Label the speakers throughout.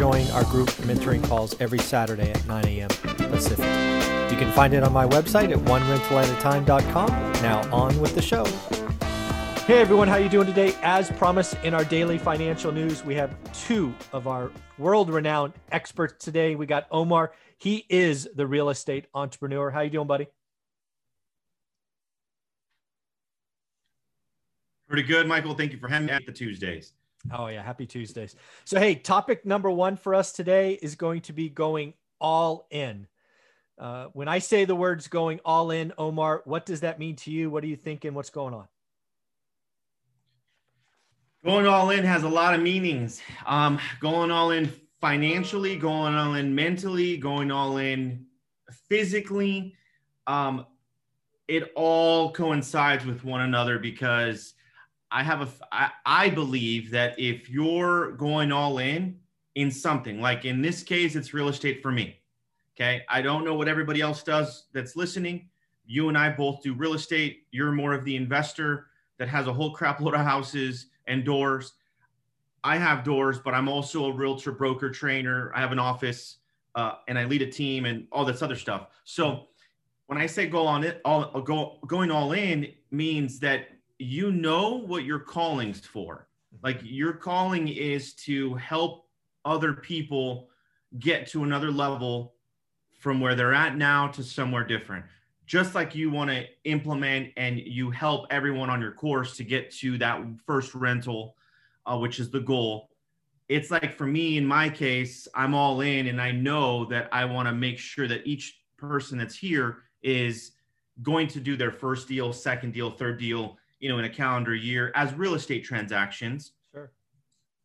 Speaker 1: join our group mentoring calls every Saturday at 9 a.m. Pacific. You can find it on my website at onerentalatatime.com. Now on with the show. Hey everyone, how you doing today? As promised in our daily financial news, we have two of our world-renowned experts today. We got Omar. He is the real estate entrepreneur. How you doing, buddy?
Speaker 2: Pretty good, Michael. Thank you for having me at the Tuesdays.
Speaker 1: Oh yeah, happy Tuesdays. So hey, topic number one for us today is going to be going all in. Uh, when I say the words going all in, Omar, what does that mean to you? What are you thinking? What's going on?
Speaker 2: Going all in has a lot of meanings. Um, going all in financially, going all in mentally, going all in physically. Um, it all coincides with one another because I have a, I, I believe that if you're going all in in something, like in this case, it's real estate for me Okay. I don't know what everybody else does that's listening. You and I both do real estate. You're more of the investor that has a whole crap load of houses and doors. I have doors, but I'm also a realtor, broker, trainer. I have an office uh, and I lead a team and all this other stuff. So when I say go on it, all go going all in means that you know what your calling's for. Like your calling is to help other people get to another level from where they're at now to somewhere different. Just like you want to implement and you help everyone on your course to get to that first rental, uh, which is the goal. It's like for me, in my case, I'm all in and I know that I want to make sure that each person that's here is going to do their first deal, second deal, third deal, you know, in a calendar year as real estate transactions.
Speaker 1: Sure.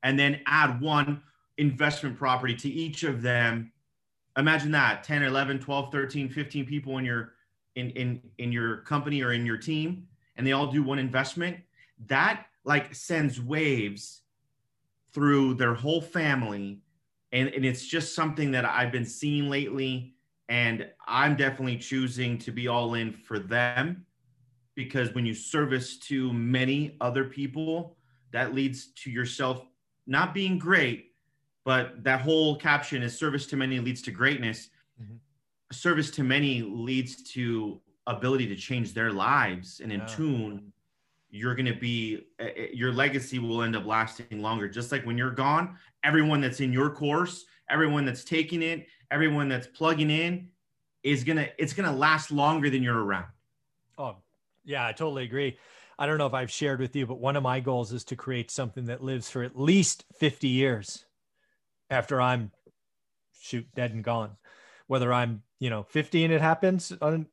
Speaker 2: And then add one investment property to each of them imagine that 10 11 12 13 15 people in your in in in your company or in your team and they all do one investment that like sends waves through their whole family and, and it's just something that i've been seeing lately and i'm definitely choosing to be all in for them because when you service to many other people that leads to yourself not being great but that whole caption is service to many leads to greatness. Mm-hmm. Service to many leads to ability to change their lives. And in yeah. tune, you're going to be, uh, your legacy will end up lasting longer. Just like when you're gone, everyone that's in your course, everyone that's taking it, everyone that's plugging in is going to, it's going to last longer than you're around.
Speaker 1: Oh, yeah, I totally agree. I don't know if I've shared with you, but one of my goals is to create something that lives for at least 50 years after I'm shoot dead and gone. Whether I'm, you know, 50 and it happens on,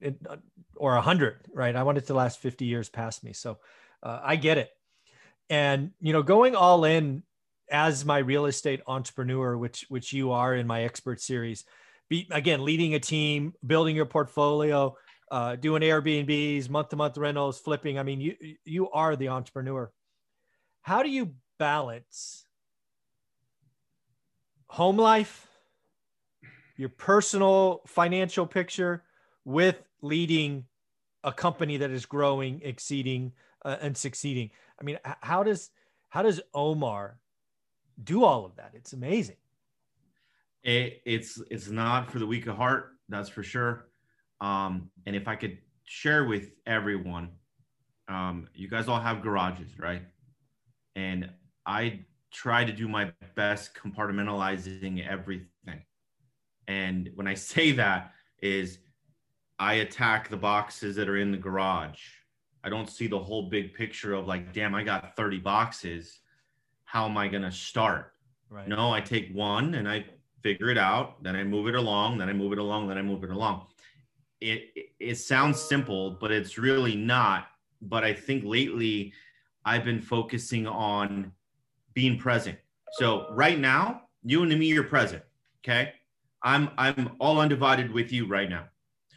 Speaker 1: or 100, right? I want it to last 50 years past me. So uh, I get it. And, you know, going all in as my real estate entrepreneur, which which you are in my expert series, be, again leading a team, building your portfolio, uh, doing Airbnbs, month to month rentals, flipping. I mean, you you are the entrepreneur. How do you balance home life, your personal financial picture with leading a company that is growing, exceeding, uh, and succeeding. I mean, how does how does Omar do all of that? It's amazing.
Speaker 2: It, it's it's not for the weak of heart, that's for sure. Um, and if I could share with everyone, um, you guys all have garages, right? And I try to do my best compartmentalizing everything. And when I say that is I attack the boxes that are in the garage. I don't see the whole big picture of like, damn, I got 30 boxes. How am I going to start? Right. No, I take one and I figure it out. Then I move it along. Then I move it along. Then I move it along. It, it, it sounds simple, but it's really not. But I think lately I've been focusing on being present. So right now, you and me you're present. Okay. I'm I'm all undivided with you right now.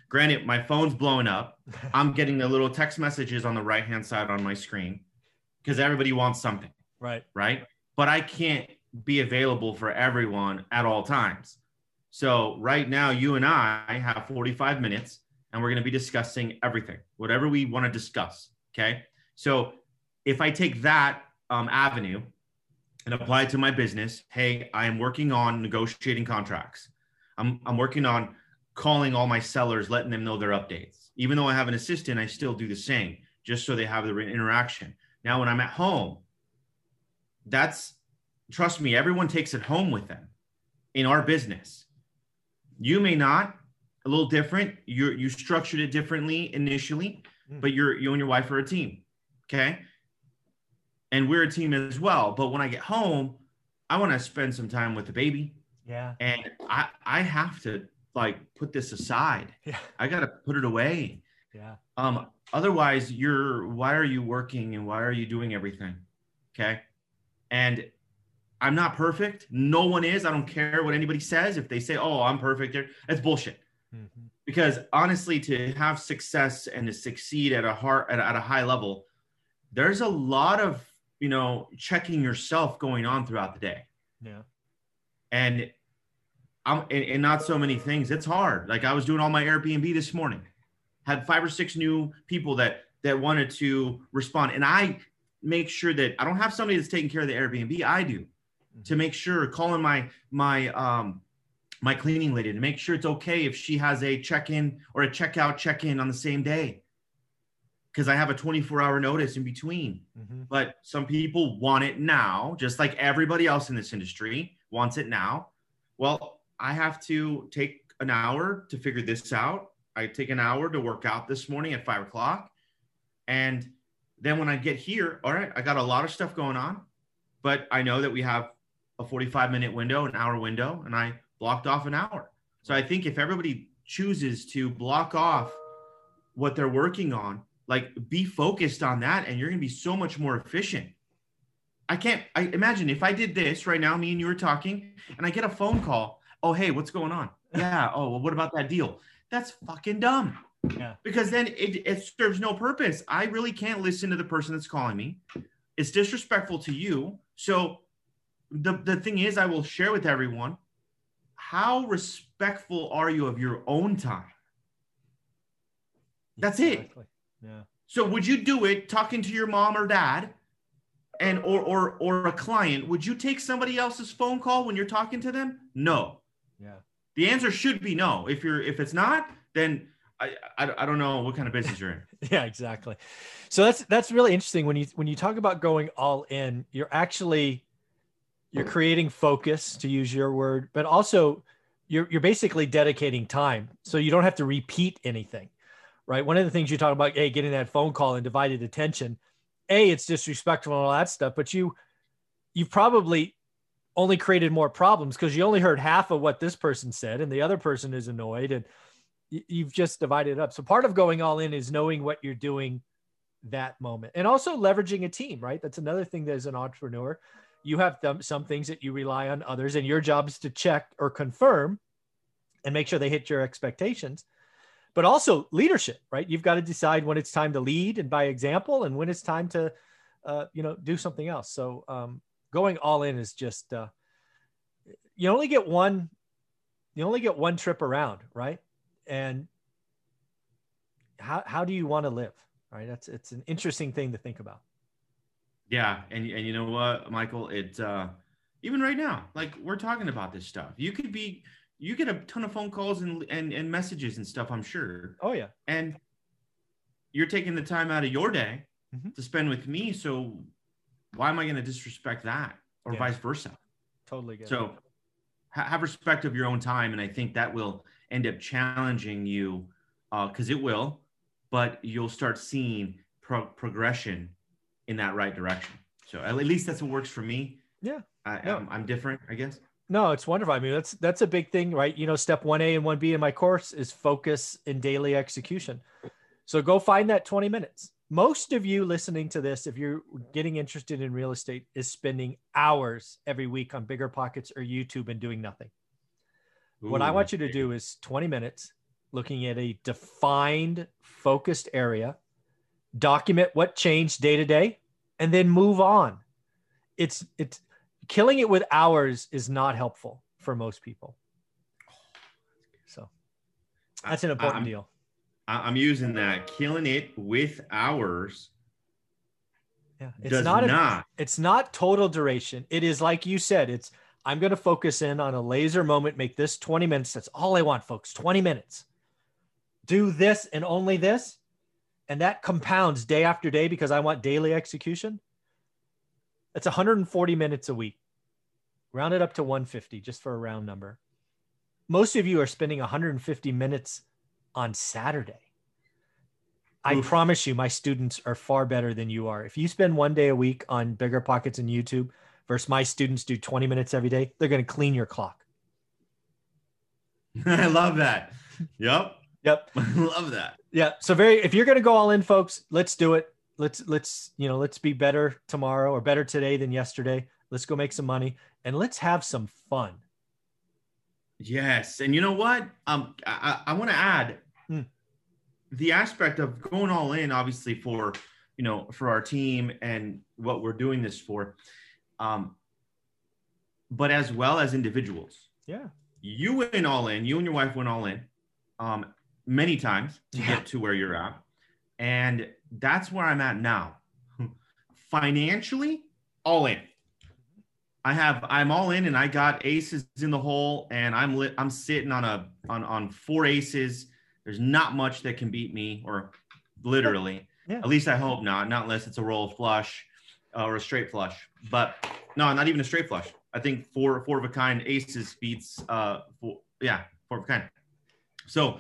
Speaker 2: Granted, my phone's blowing up. I'm getting the little text messages on the right hand side on my screen because everybody wants something.
Speaker 1: Right.
Speaker 2: Right. But I can't be available for everyone at all times. So right now, you and I have 45 minutes and we're going to be discussing everything, whatever we want to discuss. Okay. So if I take that um, avenue and apply it to my business, hey, I am working on negotiating contracts. I'm, I'm working on calling all my sellers, letting them know their updates. Even though I have an assistant, I still do the same just so they have the interaction. Now, when I'm at home, that's trust me, everyone takes it home with them in our business. You may not, a little different. You you structured it differently initially, mm. but you're you and your wife are a team. Okay. And we're a team as well. But when I get home, I want to spend some time with the baby.
Speaker 1: Yeah.
Speaker 2: And I I have to like put this aside.
Speaker 1: Yeah.
Speaker 2: I gotta put it away.
Speaker 1: Yeah.
Speaker 2: Um, otherwise you're why are you working and why are you doing everything? Okay. And I'm not perfect. No one is. I don't care what anybody says. If they say, oh, I'm perfect, that's bullshit. Mm-hmm. Because honestly, to have success and to succeed at a heart at, at a high level, there's a lot of you know checking yourself going on throughout the day.
Speaker 1: Yeah.
Speaker 2: And I'm and, and not so many things. It's hard. Like I was doing all my Airbnb this morning, had five or six new people that that wanted to respond, and I make sure that I don't have somebody that's taking care of the Airbnb. I do. To make sure calling my my um my cleaning lady to make sure it's okay if she has a check-in or a checkout check-in on the same day because I have a 24 hour notice in between. Mm-hmm. But some people want it now, just like everybody else in this industry wants it now. Well, I have to take an hour to figure this out. I take an hour to work out this morning at five o'clock. And then when I get here, all right, I got a lot of stuff going on, but I know that we have a 45 minute window, an hour window, and I blocked off an hour. So I think if everybody chooses to block off what they're working on, like be focused on that, and you're going to be so much more efficient. I can't I imagine if I did this right now, me and you were talking, and I get a phone call oh hey what's going on? Yeah oh well what about that deal? That's fucking dumb.
Speaker 1: Yeah.
Speaker 2: Because then it, it serves no purpose. I really can't listen to the person that's calling me. It's disrespectful to you. So the, the thing is i will share with everyone how respectful are you of your own time that's exactly.
Speaker 1: it yeah
Speaker 2: so would you do it talking to your mom or dad and or or or a client would you take somebody else's phone call when you're talking to them no
Speaker 1: yeah.
Speaker 2: The answer should be no. If you're if it's not, then I, I, I don't know what kind of business you're in.
Speaker 1: yeah, exactly. So that's that's really interesting when you when you talk about going all in, you're actually you're oh. creating focus to use your word, but also you're you're basically dedicating time. So you don't have to repeat anything. Right? One of the things you talk about, hey, getting that phone call and divided attention, A, it's disrespectful and all that stuff, but you you've probably only created more problems because you only heard half of what this person said and the other person is annoyed and you've just divided it up. So part of going all in is knowing what you're doing that moment and also leveraging a team, right? That's another thing that as an entrepreneur, you have some things that you rely on others and your job is to check or confirm and make sure they hit your expectations. But also leadership, right? You've got to decide when it's time to lead and by example and when it's time to, uh, you know, do something else. So um, going all in is just uh, you only get one you only get one trip around right and how, how do you want to live right that's it's an interesting thing to think about
Speaker 2: yeah and, and you know what michael it uh even right now like we're talking about this stuff you could be you get a ton of phone calls and, and and messages and stuff i'm sure
Speaker 1: oh yeah
Speaker 2: and you're taking the time out of your day mm-hmm. to spend with me so why am I going to disrespect that or yeah. vice versa?
Speaker 1: Totally good.
Speaker 2: So ha- have respect of your own time. And I think that will end up challenging you because uh, it will, but you'll start seeing pro- progression in that right direction. So at least that's what works for me.
Speaker 1: Yeah.
Speaker 2: I, no. I'm, I'm different, I guess.
Speaker 1: No, it's wonderful. I mean, that's that's a big thing, right? You know, step 1A and 1B in my course is focus in daily execution. So go find that 20 minutes most of you listening to this, if you're getting interested in real estate, is spending hours every week on Bigger Pockets or YouTube and doing nothing. Ooh, what I want you to do is 20 minutes, looking at a defined, focused area, document what changed day to day, and then move on. It's it's killing it with hours is not helpful for most people. So that's an important
Speaker 2: I'm,
Speaker 1: deal.
Speaker 2: I'm using that. Killing it with hours.
Speaker 1: Yeah, it's
Speaker 2: does
Speaker 1: not, a-
Speaker 2: not.
Speaker 1: it's not total duration. It is like you said, it's I'm going to focus in on a laser moment, make this 20 minutes. That's all I want, folks. 20 minutes. Do this and only this. And that compounds day after day because I want daily execution. That's 140 minutes a week. Round it up to 150 just for a round number. Most of you are spending 150 minutes on Saturday. I
Speaker 2: Oof.
Speaker 1: promise you, my students are far better than you are. If you spend one day a week on Bigger Pockets and YouTube versus my students do 20 minutes every day, they're going to clean your clock.
Speaker 2: I love that. Yep.
Speaker 1: Yep.
Speaker 2: I love that.
Speaker 1: Yeah. So very if you're gonna go all in, folks, let's do it. Let's let's you know, let's be better tomorrow or better today than yesterday. Let's go make some money and let's have some fun.
Speaker 2: Yes, and you know what? Um, I, I want to add
Speaker 1: Hmm.
Speaker 2: the aspect of going all in, obviously for you know for our team and what we're doing this for, um, but as well as individuals.
Speaker 1: Yeah.
Speaker 2: You went all in. You and your wife went all in, um, many times to
Speaker 1: Yeah.
Speaker 2: get to where you're at, and that's where I'm at now. Financially, all in. I have I'm all in and I got aces in the hole and I'm lit I'm sitting on a on on four aces. There's not much that can beat me or literally.
Speaker 1: Yeah.
Speaker 2: At least I hope not, not unless it's a royal flush uh, or a straight flush. But no, not even a straight flush. I think four four of a kind aces beats uh four, yeah, four of a kind. So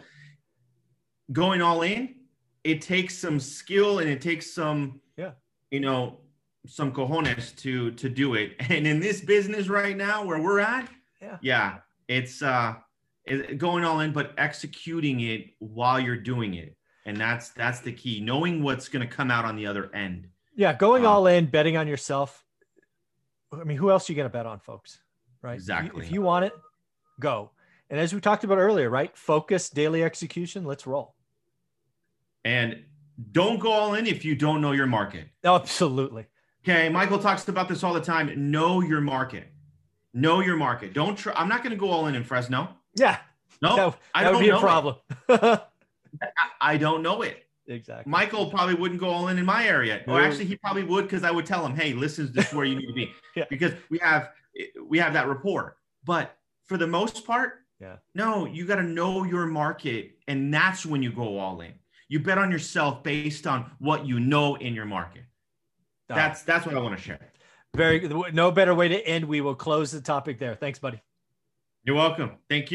Speaker 2: going all in, it takes some skill and it takes some
Speaker 1: Yeah.
Speaker 2: you know some cojones to to do it and in this business right now where we're at
Speaker 1: Yeah.
Speaker 2: yeah it's uh it, going all in but executing it while you're doing it and that's that's the key knowing what's going to come out on the other end
Speaker 1: Yeah, going
Speaker 2: Um,
Speaker 1: all in, betting on yourself. I mean, who else are you going to bet on, folks? Right?
Speaker 2: Exactly.
Speaker 1: If you want it, go. And as we talked about earlier, right? Focus, daily execution. Let's roll.
Speaker 2: and don't go all in if you don't know your market
Speaker 1: Absolutely.
Speaker 2: okay michael talks about this all the time know your market know your market don't try i'm not going to go all in in fresno
Speaker 1: Yeah,
Speaker 2: no
Speaker 1: that,
Speaker 2: I
Speaker 1: that would
Speaker 2: don't
Speaker 1: be a problem.
Speaker 2: I don't know it
Speaker 1: exactly.
Speaker 2: Michael probably wouldn't go all in in my area. Or actually, he probably would because I would tell him, "Hey, listen, this is where you need to be,"
Speaker 1: Yeah.
Speaker 2: because we have we have that rapport. But for the most part,
Speaker 1: Yeah.
Speaker 2: no, you got to know your market, and that's when you go all in. You bet on yourself based on what you know in your market. That's that's what I want to share.
Speaker 1: very good. No better way to end. We will close the topic there. Thanks, buddy.
Speaker 2: You're welcome. Thank you.